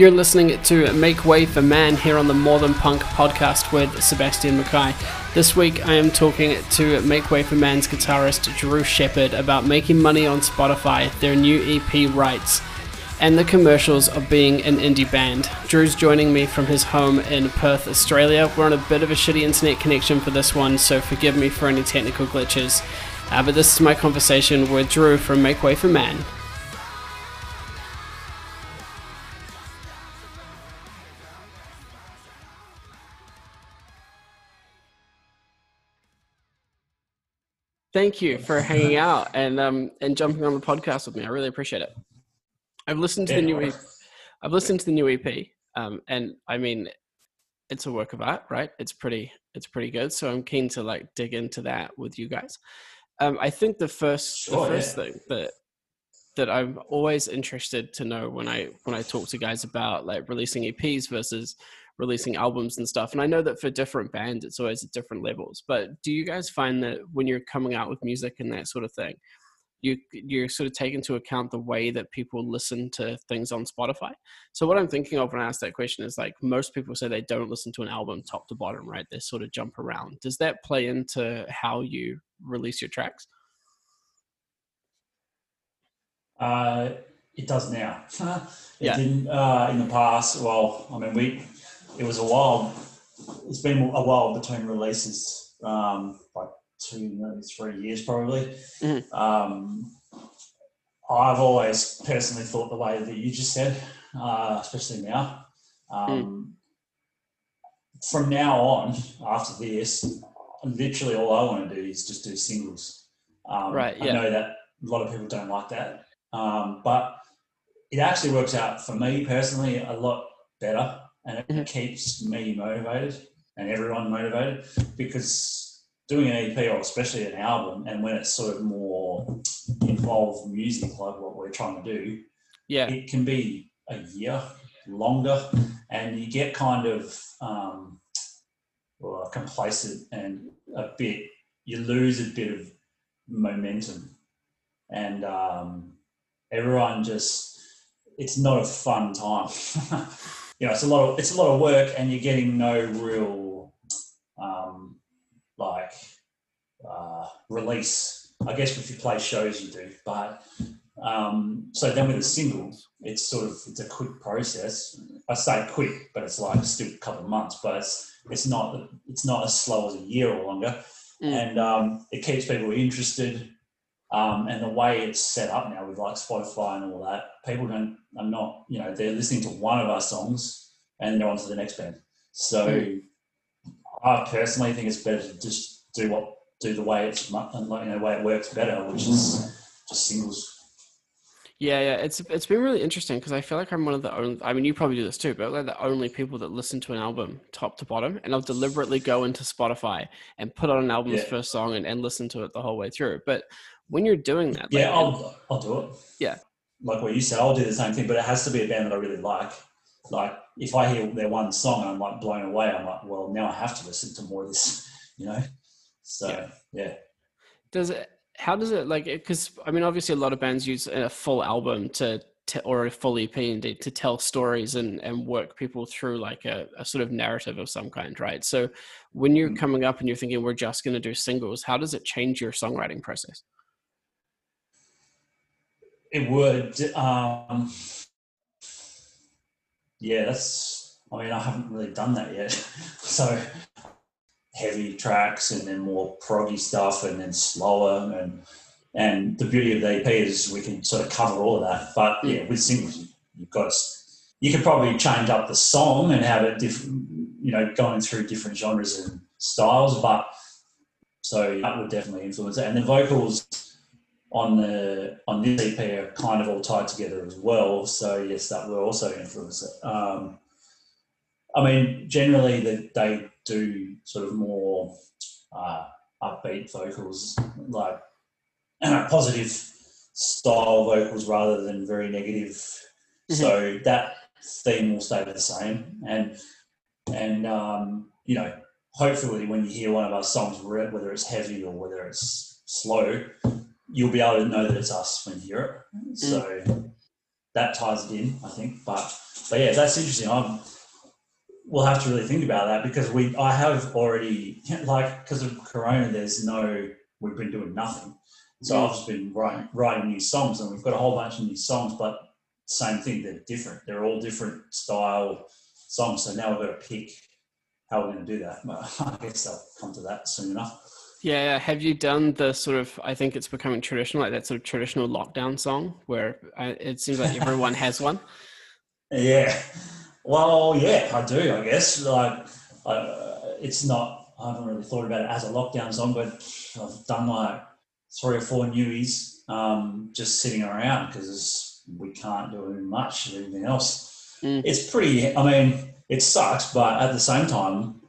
You're listening to Make Way for Man here on the More Than Punk podcast with Sebastian Mackay. This week I am talking to Make Way for Man's guitarist Drew Shepard about making money on Spotify, their new EP Rights, and the commercials of being an indie band. Drew's joining me from his home in Perth, Australia. We're on a bit of a shitty internet connection for this one, so forgive me for any technical glitches. Uh, but this is my conversation with Drew from Make Way for Man. Thank you for hanging out and um, and jumping on the podcast with me. I really appreciate it. I've listened to the new EP. I've listened to the new EP, um, and I mean, it's a work of art, right? It's pretty, it's pretty good. So I'm keen to like dig into that with you guys. Um, I think the first, sure, the first yeah. thing that that I'm always interested to know when I when I talk to guys about like releasing EPs versus releasing albums and stuff. And I know that for different bands, it's always at different levels. But do you guys find that when you're coming out with music and that sort of thing, you you sort of take into account the way that people listen to things on Spotify. So what I'm thinking of when I ask that question is like most people say they don't listen to an album top to bottom, right? They sort of jump around. Does that play into how you release your tracks? Uh, it does now. it yeah. didn't uh, in the past. Well, I mean, we it was a while. It's been a while between releases, um, like two, maybe three years probably. Mm-hmm. Um, I've always personally thought the way that you just said, uh, especially now. Um, mm. From now on, after this, literally all I want to do is just do singles. Um, right. Yeah. I know that a lot of people don't like that, um, but it actually works out for me personally a lot better and it mm-hmm. keeps me motivated and everyone motivated because doing an EP or especially an album and when it's sort of more involved music like what we're trying to do, yeah, it can be a year longer and you get kind of um, well, complacent and a bit you lose a bit of momentum. And um, everyone just it's not a fun time you know, it's a lot of it's a lot of work, and you're getting no real um, like uh, release. I guess if you play shows, you do, but um, so then with a single, it's sort of it's a quick process. I say quick, but it's like still a couple of months, but it's it's not it's not as slow as a year or longer, mm. and um, it keeps people interested. Um, and the way it's set up now with like Spotify and all that, people don't are not, you know, they're listening to one of our songs and they're on to the next band. So mm. I personally think it's better to just do what do the way it's and you know the way it works better, which is just singles. Yeah, yeah, it's it's been really interesting because I feel like I'm one of the only. I mean, you probably do this too, but like the only people that listen to an album top to bottom, and I'll deliberately go into Spotify and put on an album's yeah. first song and, and listen to it the whole way through. But when you're doing that, yeah, like, I'll I'll do it. Yeah, like what you said, I'll do the same thing, but it has to be a band that I really like. Like if I hear their one song and I'm like blown away, I'm like, well, now I have to listen to more of this, you know. So yeah. yeah. Does it? How does it like? Because I mean, obviously, a lot of bands use a full album to, to or a full EP indeed to tell stories and and work people through like a, a sort of narrative of some kind, right? So when you're mm. coming up and you're thinking we're just going to do singles, how does it change your songwriting process? It would. Um, yeah, that's. I mean, I haven't really done that yet. so heavy tracks and then more proggy stuff and then slower and and the beauty of the EP is we can sort of cover all of that. But yeah, with singles, you've got to, you could probably change up the song and have it different, you know, going through different genres and styles. But so that would definitely influence it. And the vocals on the on this EP are kind of all tied together as well. So yes, that will also influence it. Um, I mean, generally that they do sort of more uh, upbeat vocals, like positive style vocals rather than very negative. Mm-hmm. So that theme will stay the same, and and um, you know, hopefully, when you hear one of our songs, whether it's heavy or whether it's slow, you'll be able to know that it's us when you hear it. Mm. So that ties it in, I think. But but yeah, that's interesting. I'm, we'll have to really think about that because we I have already like because of Corona, there's no we've been doing nothing. So mm. I've just been writing, writing new songs, and we've got a whole bunch of new songs, but same thing. They're different. They're all different style songs. So now we've got to pick how we're going to do that. But I guess I'll come to that soon enough. Yeah, have you done the sort of? I think it's becoming traditional, like that sort of traditional lockdown song, where uh, it seems like everyone has one. Yeah, well, yeah, I do. I guess like uh, it's not. I haven't really thought about it as a lockdown song, but I've done like three or four newies um, just sitting around because we can't do much of anything else. Mm. It's pretty. I mean, it sucks, but at the same time,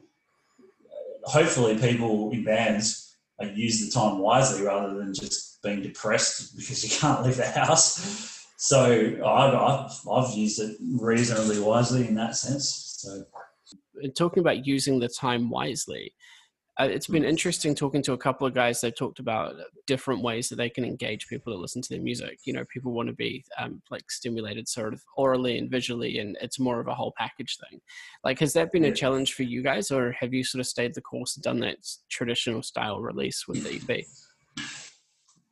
hopefully, people in bands use the time wisely rather than just being depressed because you can't leave the house. So I've, I've, I've used it reasonably wisely in that sense. So, talking about using the time wisely, uh, it's been mm. interesting talking to a couple of guys. They've talked about different ways that they can engage people to listen to their music. You know, people want to be um, like stimulated sort of orally and visually, and it's more of a whole package thing. Like, has that been a challenge for you guys, or have you sort of stayed the course and done that traditional style release with the EP?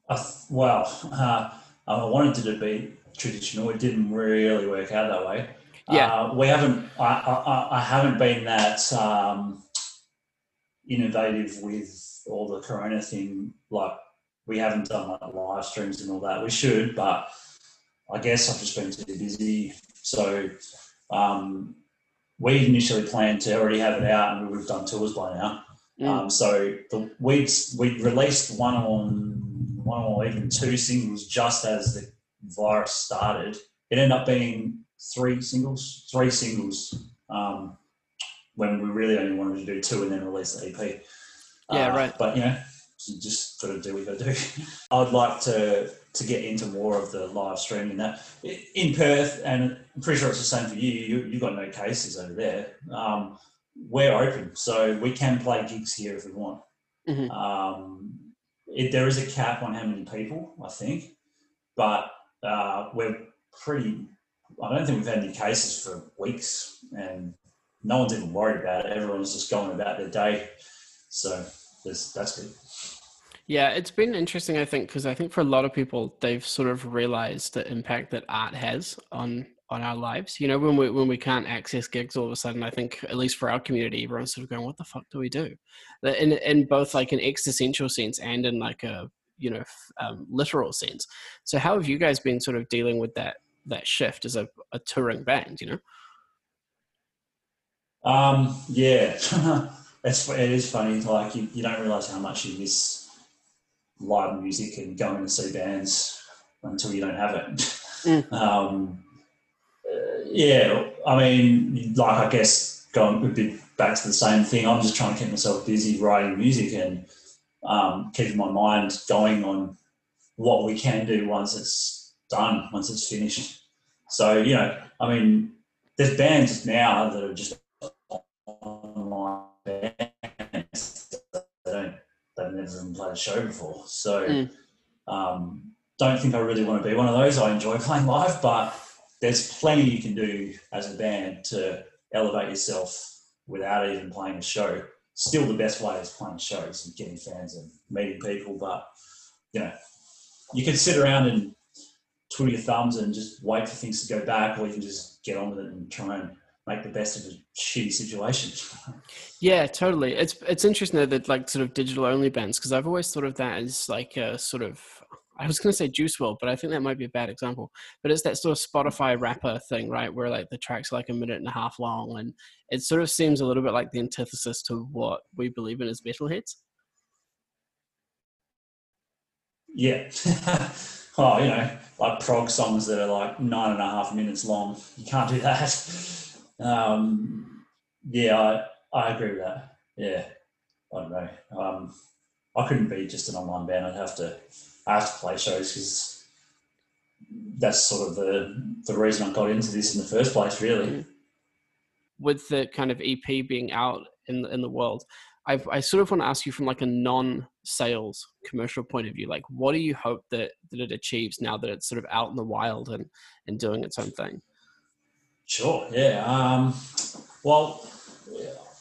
Uh, well, uh, I wanted it to be traditional. It didn't really work out that way. Yeah, uh, we haven't. I, I, I, haven't been that. Um, innovative with all the corona thing like we haven't done like live streams and all that we should but i guess i've just been too busy so um, we initially planned to already have it out and we would have done tours by now mm. um, so the, we'd, we released one on one or even two singles just as the virus started it ended up being three singles three singles um, when we really only wanted to do two and then release the EP. Yeah, uh, right. But you know, just got to do what you got to do. I'd like to to get into more of the live streaming that in Perth, and I'm pretty sure it's the same for you. You you got no cases over there. Um, we're open, so we can play gigs here if we want. Mm-hmm. Um, it, there is a cap on how many people, I think, but uh, we're pretty. I don't think we've had any cases for weeks, and no one's even worried about it. Everyone's just going about their day. So that's good. Yeah, it's been interesting, I think, because I think for a lot of people, they've sort of realized the impact that art has on on our lives. You know, when we when we can't access gigs all of a sudden, I think at least for our community, everyone's sort of going, "What the fuck do we do?" In in both like an existential sense and in like a you know um, literal sense. So, how have you guys been sort of dealing with that that shift as a, a touring band? You know. Um, yeah, it's it is funny. Like you, you don't realize how much you miss live music and going to see bands until you don't have it. Mm. Um, uh, yeah, I mean, like I guess going a bit back to the same thing. I'm just trying to keep myself busy writing music and um, keeping my mind going on what we can do once it's done, once it's finished. So you know, I mean, there's bands now that are just online bands that don't they've never even played a show before. So mm. um, don't think I really want to be one of those. I enjoy playing live, but there's plenty you can do as a band to elevate yourself without even playing a show. Still, the best way is playing shows and getting fans and meeting people. But you know, you can sit around and twiddle your thumbs and just wait for things to go back, or you can just get on with it and try and make the best of a shitty situation. yeah, totally. It's it's interesting that like sort of digital only bands because I've always thought of that as like a sort of I was going to say Juice WRLD, but I think that might be a bad example. But it's that sort of Spotify rapper thing, right? Where like the track's like a minute and a half long, and it sort of seems a little bit like the antithesis to what we believe in as metalheads. Yeah. oh, you know, like prog songs that are like nine and a half minutes long. You can't do that. Um, yeah, I, I agree with that. Yeah, I don't know. Um, I couldn't be just an online band. I'd have to, I have to play shows because that's sort of the the reason I got into this in the first place. Really, mm. with the kind of EP being out in in the world, I've, I sort of want to ask you from like a non sales commercial point of view like what do you hope that that it achieves now that it's sort of out in the wild and and doing its own thing sure yeah um well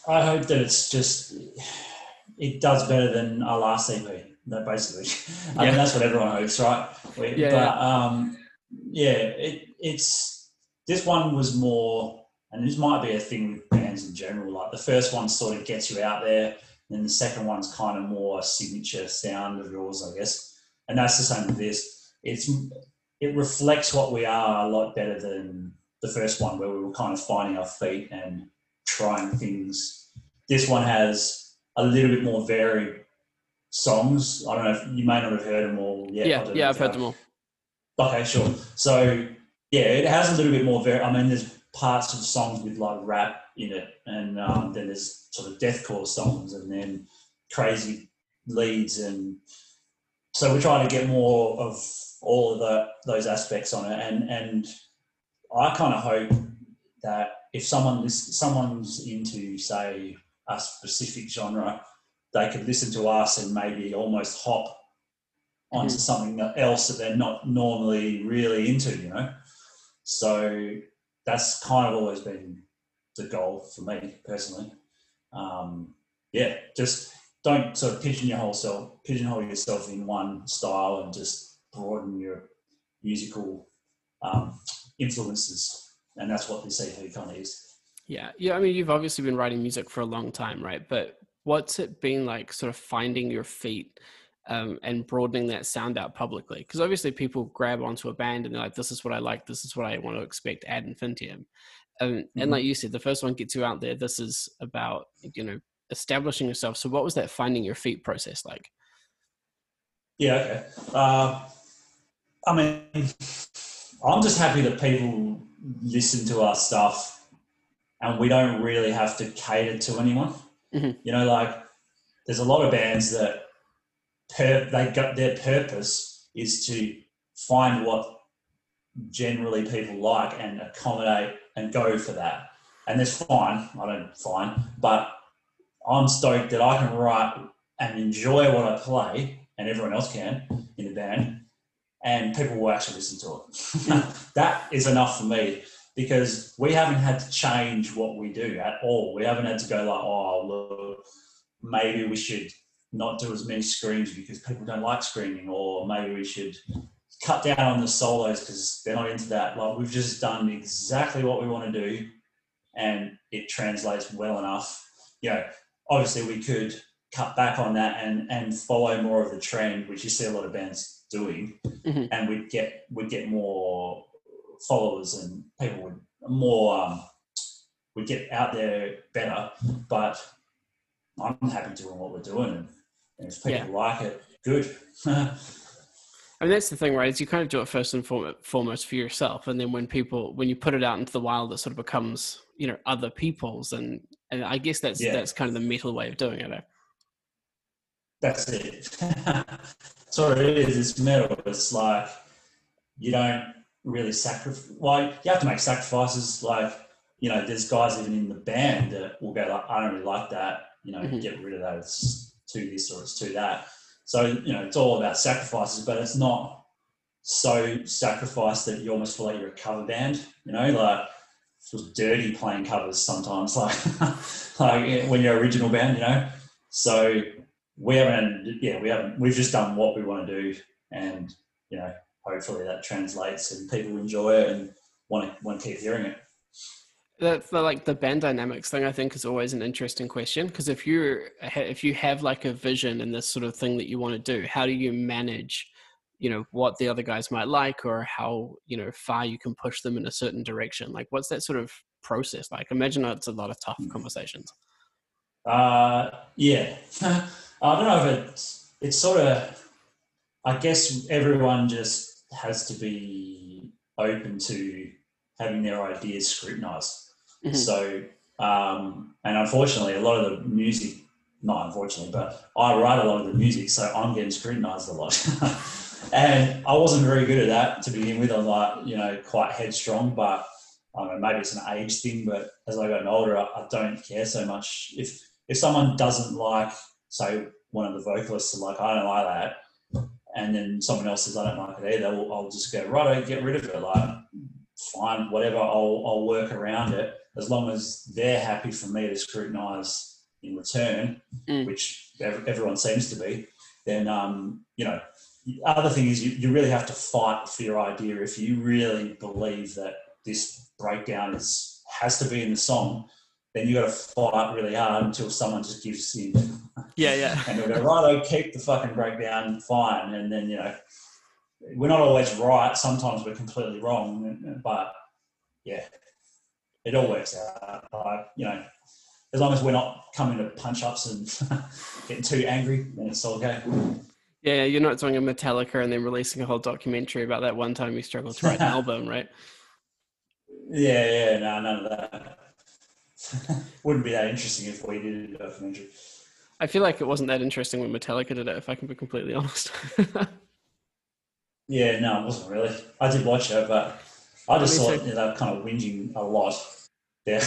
i hope that it's just it does better than our last ep that basically i yeah. mean that's what everyone hopes right we, yeah, but um yeah it, it's this one was more and this might be a thing with bands in general like the first one sort of gets you out there and the second one's kind of more a signature sound of yours, I guess. And that's the same with this. It's it reflects what we are a lot better than the first one, where we were kind of finding our feet and trying things. This one has a little bit more varied songs. I don't know if you may not have heard them all yet. Yeah, yeah, I've heard them all. Okay, sure. So yeah, it has a little bit more varied. I mean, there's parts of songs with like rap in it, and um, then there's sort of deathcore songs, and then crazy leads, and so we're trying to get more of all of the, those aspects on it, and and I kind of hope that if someone someone's into say a specific genre, they could listen to us and maybe almost hop onto mm. something else that they're not normally really into, you know. So that's kind of always been the goal for me personally. Um, yeah, just don't sort of pigeonhole yourself, pigeonhole yourself in one style, and just broaden your musical um, influences, and that's what this EP kind of is. Yeah, yeah. I mean, you've obviously been writing music for a long time, right? But what's it been like, sort of finding your feet? Um, and broadening that sound out publicly. Because obviously, people grab onto a band and they're like, "This is what I like. This is what I want to expect." Ad infinitum, um, mm-hmm. and like you said, the first one gets you out there. This is about you know establishing yourself. So, what was that finding your feet process like? Yeah. Okay. Uh, I mean, I'm just happy that people listen to our stuff, and we don't really have to cater to anyone. Mm-hmm. You know, like there's a lot of bands that per, they got their purpose is to find what generally people like and accommodate and go for that. And that's fine. I don't fine, but I'm stoked that I can write and enjoy what I play, and everyone else can in the band, and people will actually listen to it. that is enough for me because we haven't had to change what we do at all. We haven't had to go like, oh, look, maybe we should not do as many screams because people don't like screaming, or maybe we should cut down on the solos because they're not into that. Like we've just done exactly what we want to do, and it translates well enough. You know, obviously we could cut back on that and and follow more of the trend, which you see a lot of bands doing, mm-hmm. and we'd get we'd get more followers and people would more um, would get out there better. But I'm happy doing what we're doing, and, and if people yeah. like it, good. I mean, that's the thing, right? Is you kind of do it first and foremost for yourself, and then when people, when you put it out into the wild, it sort of becomes, you know, other people's, and and I guess that's yeah. that's kind of the metal way of doing it. Eh? That's it. so it is. It's metal. It's like you don't really sacrifice. Well, you have to make sacrifices. Like you know, there's guys even in the band that will go like, I don't really like that. You know, mm-hmm. get rid of that. It's to this or it's to that so, you know, it's all about sacrifices, but it's not so sacrificed that you almost feel like you're a cover band, you know, like feels dirty playing covers sometimes, like, like when you're original band, you know. So we haven't, yeah, we haven't, we've just done what we want to do and, you know, hopefully that translates and people enjoy it and want to, want to keep hearing it. The, the, like the band dynamics thing i think is always an interesting question because if you if you have like a vision and this sort of thing that you want to do how do you manage you know what the other guys might like or how you know far you can push them in a certain direction? Like what's that sort of process like? Imagine it's a lot of tough hmm. conversations. Uh yeah. I don't know if it's it's sort of i guess everyone just has to be open to having their ideas scrutinized Mm-hmm. So, um, and unfortunately, a lot of the music, not unfortunately, but I write a lot of the music, so I'm getting scrutinized a lot. and I wasn't very good at that to begin with. I'm like, you know, quite headstrong, but I don't know, maybe it's an age thing, but as I got older, I, I don't care so much. If if someone doesn't like, say, one of the vocalists is like, I don't like that, and then someone else says, I don't like it either, well, I'll just go, right, I get rid of it. Like, fine, whatever, I'll, I'll work around it as long as they're happy for me to scrutinize in return, Mm. which everyone seems to be, then, um, you know, the other thing is you, you really have to fight for your idea. If you really believe that this breakdown is has to be in the song, then you got to fight really hard until someone just gives in. Yeah, yeah. and they'll go, right, keep the fucking breakdown, fine. And then, you know, we're not always right. Sometimes we're completely wrong. But yeah, it all works out. Like, you know, as long as we're not coming to punch ups and getting too angry, then it's all okay. Yeah, you're not doing a Metallica and then releasing a whole documentary about that one time you struggled to write an album, right? Yeah, yeah, no, none of that. Wouldn't be that interesting if we did a documentary. I feel like it wasn't that interesting when Metallica did it, if I can be completely honest. Yeah, no, it wasn't really. I did watch it, but I just thought you know, they were kind of whinging a lot. Yeah,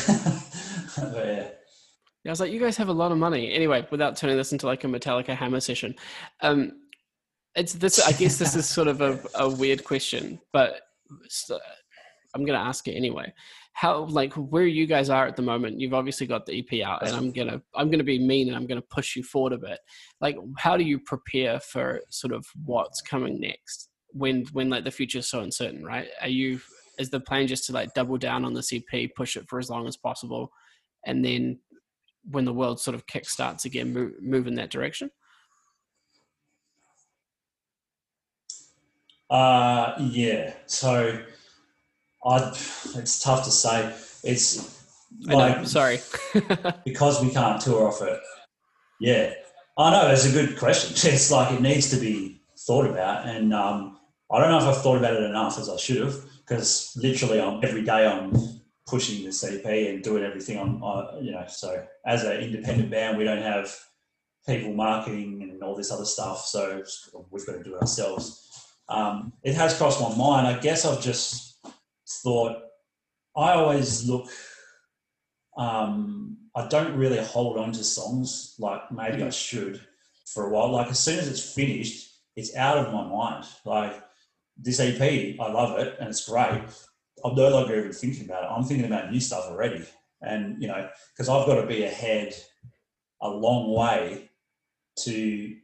but yeah. Yeah, I was like, you guys have a lot of money. Anyway, without turning this into like a Metallica hammer session, um, it's this. I guess this is sort of a, a weird question, but I'm going to ask it anyway. How like where you guys are at the moment? You've obviously got the EP out, and I'm gonna I'm gonna be mean and I'm gonna push you forward a bit. Like, how do you prepare for sort of what's coming next when when like the future's so uncertain, right? Are you is the plan just to like double down on the EP, push it for as long as possible, and then when the world sort of kick starts again, move, move in that direction? Uh, yeah. So, I it's tough to say. It's I know, like sorry. because we can't tour off it. Yeah, I know. It's a good question. It's like it needs to be thought about, and um, I don't know if I've thought about it enough as I should have, because literally, I'm every day I'm pushing the EP and doing everything on, on you know. So as an independent band, we don't have people marketing and all this other stuff, so we've got to do it ourselves. Um, it has crossed my mind. I guess I've just thought I always look um, I don't really hold on to songs like maybe I should for a while. Like as soon as it's finished, it's out of my mind. Like this EP, I love it and it's great. I'm no longer even thinking about it. I'm thinking about new stuff already. And you know, because I've got to be ahead a long way to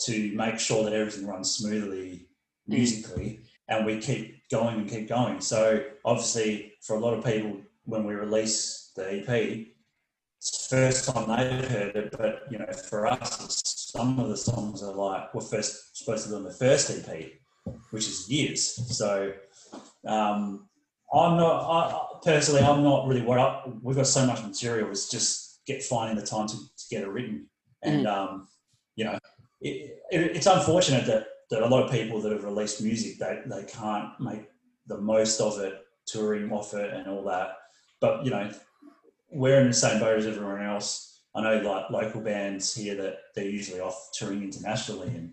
to make sure that everything runs smoothly musically and we keep going and keep going. So obviously for a lot of people when we release the EP, it's the first time they've heard it, but you know, for us, some of the songs are like we're first supposed to be on the first EP, which is years. So um, I'm not I, personally, I'm not really what I, we've got so much material. It's just get finding the time to, to get it written, and um, you know, it, it, it's unfortunate that that a lot of people that have released music they they can't make the most of it, touring off it, and all that. But you know, we're in the same boat as everyone else. I know like local bands here that they're usually off touring internationally and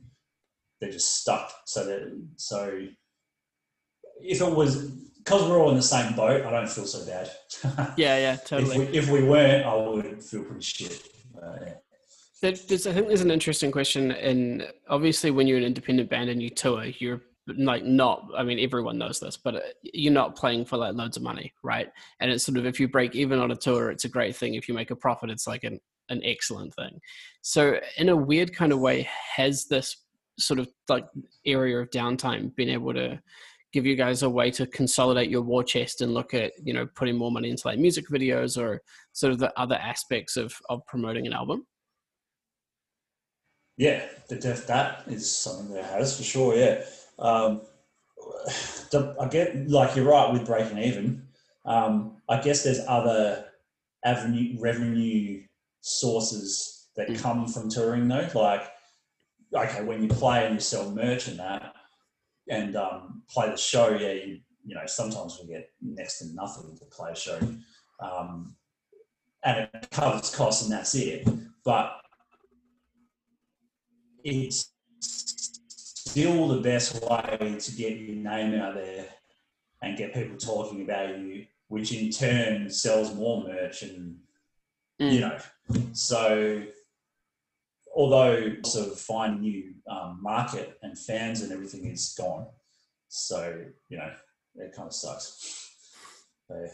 they're just stuck. So that so if it was because we're all in the same boat, I don't feel so bad. Yeah, yeah, if totally. we if we weren't, I would feel pretty shit. Uh, yeah. There's, I think there's an interesting question, and obviously, when you're an independent band and you tour, you're like not. I mean, everyone knows this, but uh, you're not playing for like loads of money, right? And it's sort of if you break even on a tour, it's a great thing. If you make a profit, it's like an an excellent thing. So, in a weird kind of way, has this sort of like area of downtime been able to give you guys a way to consolidate your war chest and look at you know putting more money into like music videos or sort of the other aspects of of promoting an album? Yeah, the def that is something that has for sure. Yeah, um, the, I get like you're right with breaking even. Um, I guess there's other avenue revenue sources that Mm. come from touring though. Like, okay, when you play and you sell merch and that, and um, play the show, yeah, you, you know sometimes we get next to nothing to play a show, um, and it covers costs and that's it. But it's still the best way to get your name out there and get people talking about you, which in turn sells more merch and you Mm. know. So although sort of find new um, market and fans and everything is gone. So you know, it kind of sucks. But, yeah.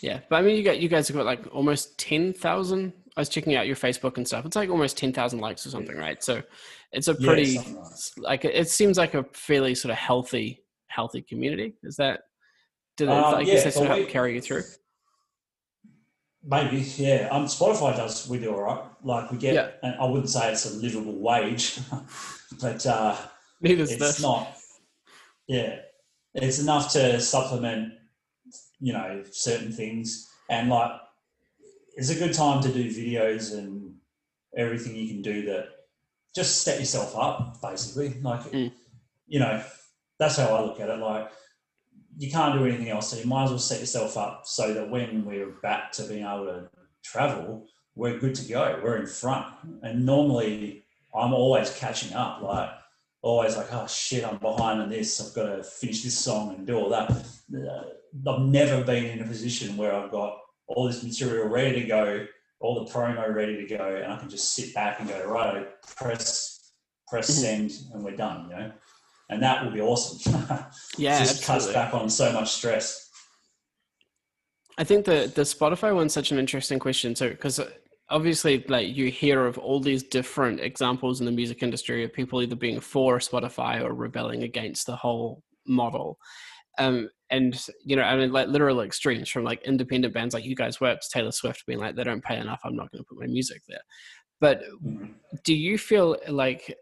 Yeah, but I mean, you got you guys have got like almost ten thousand. I was checking out your Facebook and stuff. It's like almost ten thousand likes or something, right? So it's a pretty Yeah, like like it seems like a fairly sort of healthy healthy community. Is that? Did it, Um, I yeah, they sort of help carry you through? Maybe, yeah. Um, Spotify does we do all right. Like we get, Yeah. and I wouldn't say it's a livable wage, but uh, Neither's it's this. not. Yeah, it's enough to supplement, you know, certain things, and like it's a good time to do videos and everything you can do that just set yourself up, basically. Like, Mm. you know, that's how I look at it. Like, you can't do anything else, so you might as well set yourself up so that when we're back to being able to travel, we're good to go. We're in front, and normally I'm always catching up. Like, always like, oh shit, I'm behind on this. I've got to finish this song and do all that. Uh, I've never been in a position where I've got all this material ready to go, all the promo ready to go, and I can just sit back and go, right, press, press Mhm. send, and we're done. You know, and that will be awesome. Yeah, it just cuts back on so much stress. I think the the Spotify one's such an interesting question too, because obviously, like you hear of all these different examples in the music industry of people either being for Spotify or rebelling against the whole model. Um, and you know, I mean, like literal extremes from like independent bands like you guys were to Taylor Swift being like, they don't pay enough. I'm not going to put my music there. But Mhm. do you feel like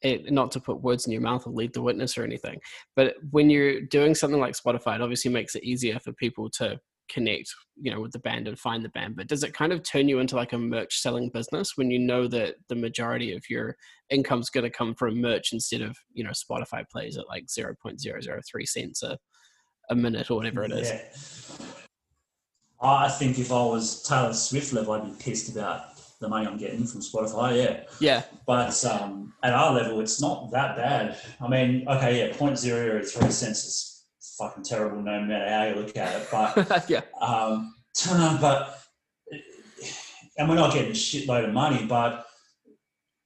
it, not to put words in your mouth or lead the witness or anything, but when you're doing something like Spotify, it obviously makes it easier for people to connect, you know, with the band and find the band. But does it kind of turn you into like a merch selling business when you know that the majority of your income is going to come from merch instead of, you know, Spotify plays at like 0.003 cents a, a minute or whatever it is? Yeah. I think if I was Taylor Swift level, I'd be pissed about the money I'm getting from Spotify. Yeah. Yeah. But um, at our level, it's not that bad. I mean, okay, yeah, 0.003 cents is fucking terrible no matter how you look at it. But, yeah. um, but, and we're not getting a shitload of money, but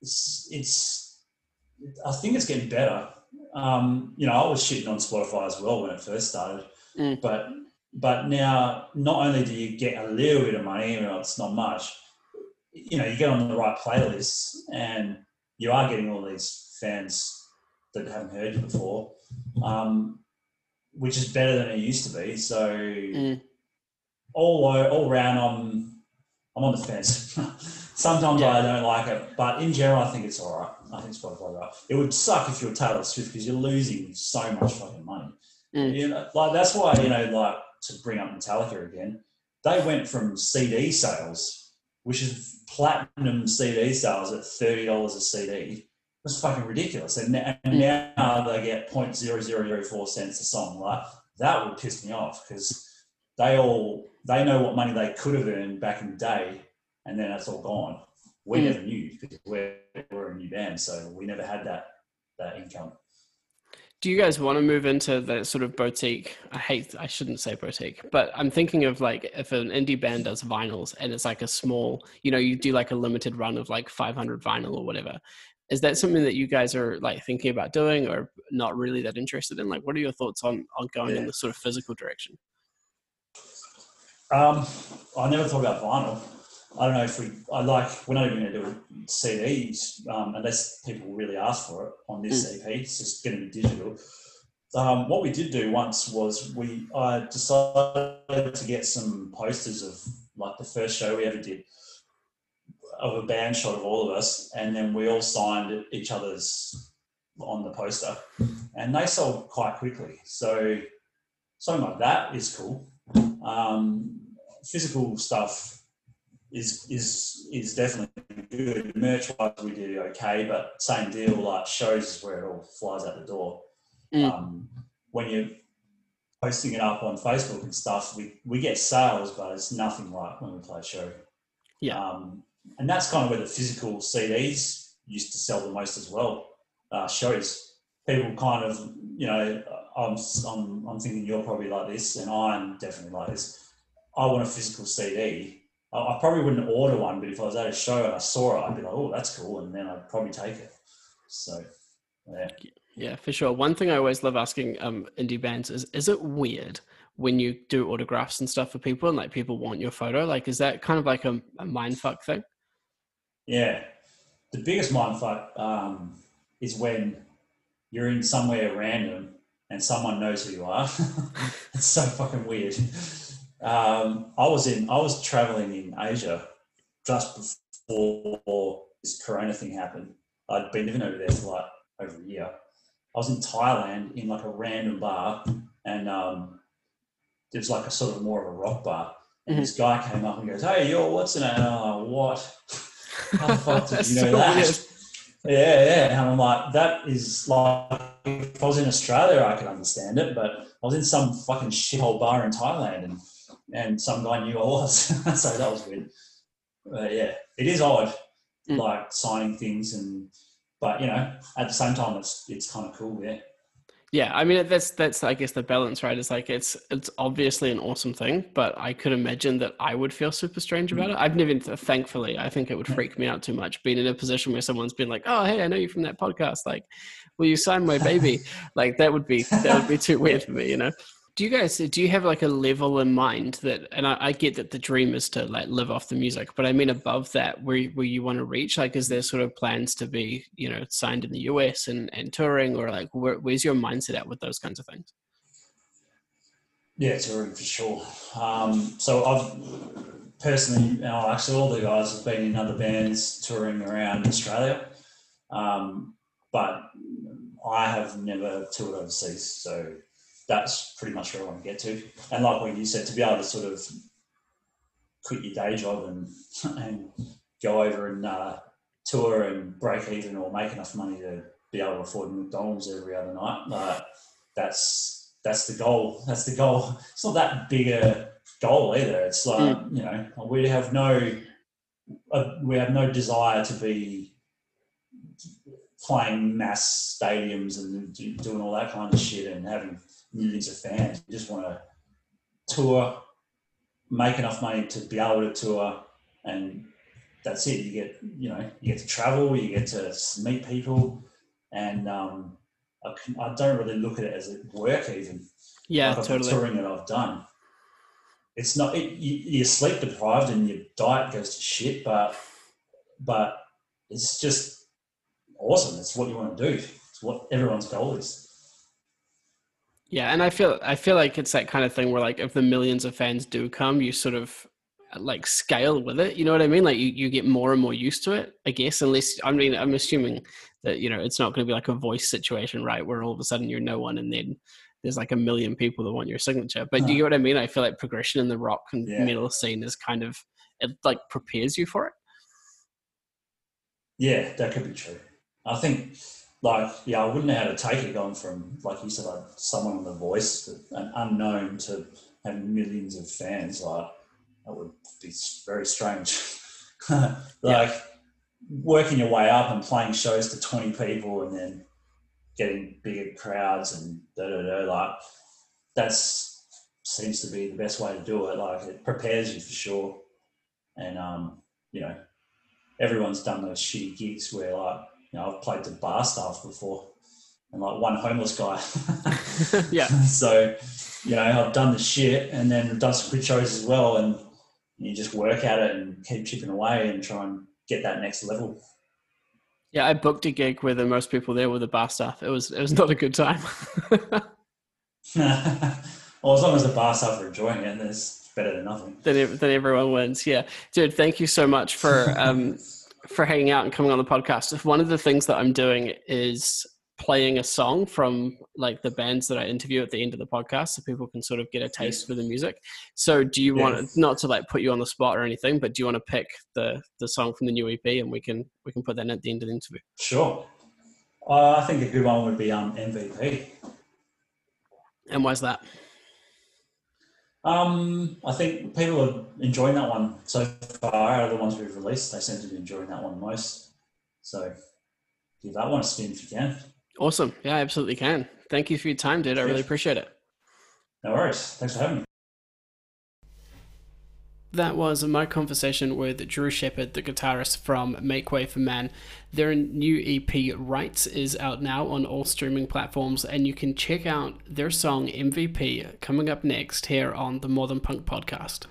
it's, it's I think it's getting better. Um, you know, I was shitting on Spotify as well when it first started, Mm. but but now not only do you get a little bit of money, you know, it's not much. You know, you get on the right playlists, and you are getting all these fans that haven't heard you before, um, which is better than it used to be. So Mm. all all round, I'm I'm on the fence. Sometimes Yeah. I don't like it, but in general, I think it's all right. I think Spotify all right. It would suck if you're Taylor Swift because you're losing so much fucking money. Mm. You know, like that's why you know, like to bring up Metallica again, they went from CD sales, which is platinum CD sales at thirty dollars a CD. That's fucking ridiculous. And, and Mm. now they get 0.0004 cents a song. Like that would piss me off because they all they know what money they could have earned back in the day, and then that's all gone. We Mm. never knew because we're, we're a new band, so we never had that that income. Do you guys want to move into the sort of boutique? I hate, I shouldn't say boutique, but I'm thinking of like if an indie band does vinyls and it's like a small, you know, you do like a limited run of like 500 vinyl or whatever. Is that something that you guys are like thinking about doing or not really that interested in? Like, what are your thoughts on, on going in Yeah. the sort of physical direction? Um, I never thought about vinyl. I don't know if we. I like. We're not even going to do CDs um, unless people really ask for it on this EP. It's just going to be digital. Um, what we did do once was we. I decided to get some posters of like the first show we ever did of a band shot of all of us, and then we all signed each other's on the poster, and they sold quite quickly. So something like that is cool. Um, physical stuff is is is definitely good. Merch wise, we did okay, but same deal. Like shows is where it all flies out the door. Mm. Um, when you're posting it up on Facebook and stuff, we we get sales, but it's nothing like when we play a show. Yeah. Um, and that's kind of where the physical CDs used to sell the most as well. Uh, shows people kind of you know I'm, I'm I'm thinking you're probably like this, and I'm definitely like this. I want a physical CD I, I probably wouldn't order one, but if I was at a show and I saw it, I'd be like, oh, that's cool, and then I'd probably take it. So, yeah. Yeah, for sure. One thing I always love asking um, indie bands is: Is it weird when you do autographs and stuff for people, and like people want your photo? Like, is that kind of like a, a mind fuck thing? Yeah, the biggest mind fuck um, is when you're in somewhere random and someone knows who you are. it's so fucking weird. Um, I was in, I was traveling in Asia just before this Corona thing happened. I'd been living over there for like over a year. I was in Thailand in like a random bar, and um, was like a sort of more of a rock bar. And mm-hmm. this guy came up and goes, "Hey, yo, what's in it?" And I'm like, "What? How the fuck did you know so that?" Yeah, yeah. And I'm like, that is like, if I was in Australia, I could understand it, but I was in some fucking shithole bar in Thailand, and and some guy knew I was, so that was weird. But yeah, it is odd, mm. like signing things and but you know, at the same time, it's it's kind of cool. Yeah. Yeah, I mean that's that's I guess the balance, right? It's like it's it's obviously an awesome thing, but I could imagine that I would feel super strange about it. I've never, thankfully, I think it would mm. freak me out too much being in a position where someone's been like, "Oh, hey, I know you from that podcast. Like, will you sign my baby?" like that would be that would be too weird for me, you know do you guys do you have like a level in mind that and I, I, get that the dream is to like live off the music but i mean above that where, where you want to reach? Like is there sort of plans to be you know signed in the us and, and touring or like where, where's your mindset at with those kinds of things? Yeah touring for sure. Um, so i've personally actually all the guys have been in other bands touring around australia. Um, but i have never toured overseas so that's pretty much where I want to get to. And like what you said, to be able to sort of quit your day job and and go over and uh, tour and break even or make enough money to be able to afford McDonald's every other night, like that's that's the goal. That's the goal. It's not that big a goal either. It's like mm. you know we have no uh, we have no desire to be playing mass stadiums and doing all that kind of shit and having millions of fans. You just want to tour, make enough money to be able to tour, and that's it. You get you know you get to travel, you get to meet people, and um, I, I don't really look at it as a work even. Yeah, like totally. touring that I've done. It's not it, you, you're sleep deprived and your diet goes to shit, but but it's just awesome. It's what you want to do. It's what everyone's goal is. Yeah, and I feel I feel like it's that kind of thing where like if the millions of fans do come, you sort of like scale with it. You know what I mean? Like you, you get more and more used to it, I guess. Unless I mean I'm assuming that, you know, it's not gonna be like a voice situation, right? Where all of a sudden you're no one and then there's like a million people that want your signature. But do you uh-huh. get what I mean? I feel like progression in the rock and yeah. metal scene is kind of it like prepares you for it. Yeah, that could be true. I think like yeah, I wouldn't know how to take it going from like you said, like someone on the voice, an unknown to having millions of fans. Like that would be very strange. like yeah. working your way up and playing shows to twenty people, and then getting bigger crowds and da da da. Like that's seems to be the best way to do it. Like it prepares you for sure, and um, you know, everyone's done those shitty gigs where like you know, I've played to bar staff before and like one homeless guy. yeah. So, you know, I've done the shit and then I've done some good shows as well. And you just work at it and keep chipping away and try and get that next level. Yeah, I booked a gig where the most people there were the bar staff. It was it was not a good time. well, as long as the bar staff are enjoying it, it's better than nothing. Then, then everyone wins. Yeah, dude. Thank you so much for um, for hanging out and coming on the podcast. One of the things that I'm doing is playing a song from like the bands that I interview at the end of the podcast so people can sort of get a taste for the music. So do you want not to like put you on the spot or anything, but do you want to pick the the song from the new EP and we can we can put that at the end of the interview? Sure. Uh, I think a good one would be um MVP. And why's that? Um, I think people are enjoying that one so far. Out of the ones we've released, they seem to be enjoying that one most. So give that one a spin if you can. Awesome. Yeah, I absolutely can. Thank you for your time, dude. I really appreciate it. No worries. Thanks for having me. That was my conversation with Drew Shepard, the guitarist from Make Way for Man. Their new EP, Rights, is out now on all streaming platforms, and you can check out their song MVP coming up next here on the Modern Punk Podcast.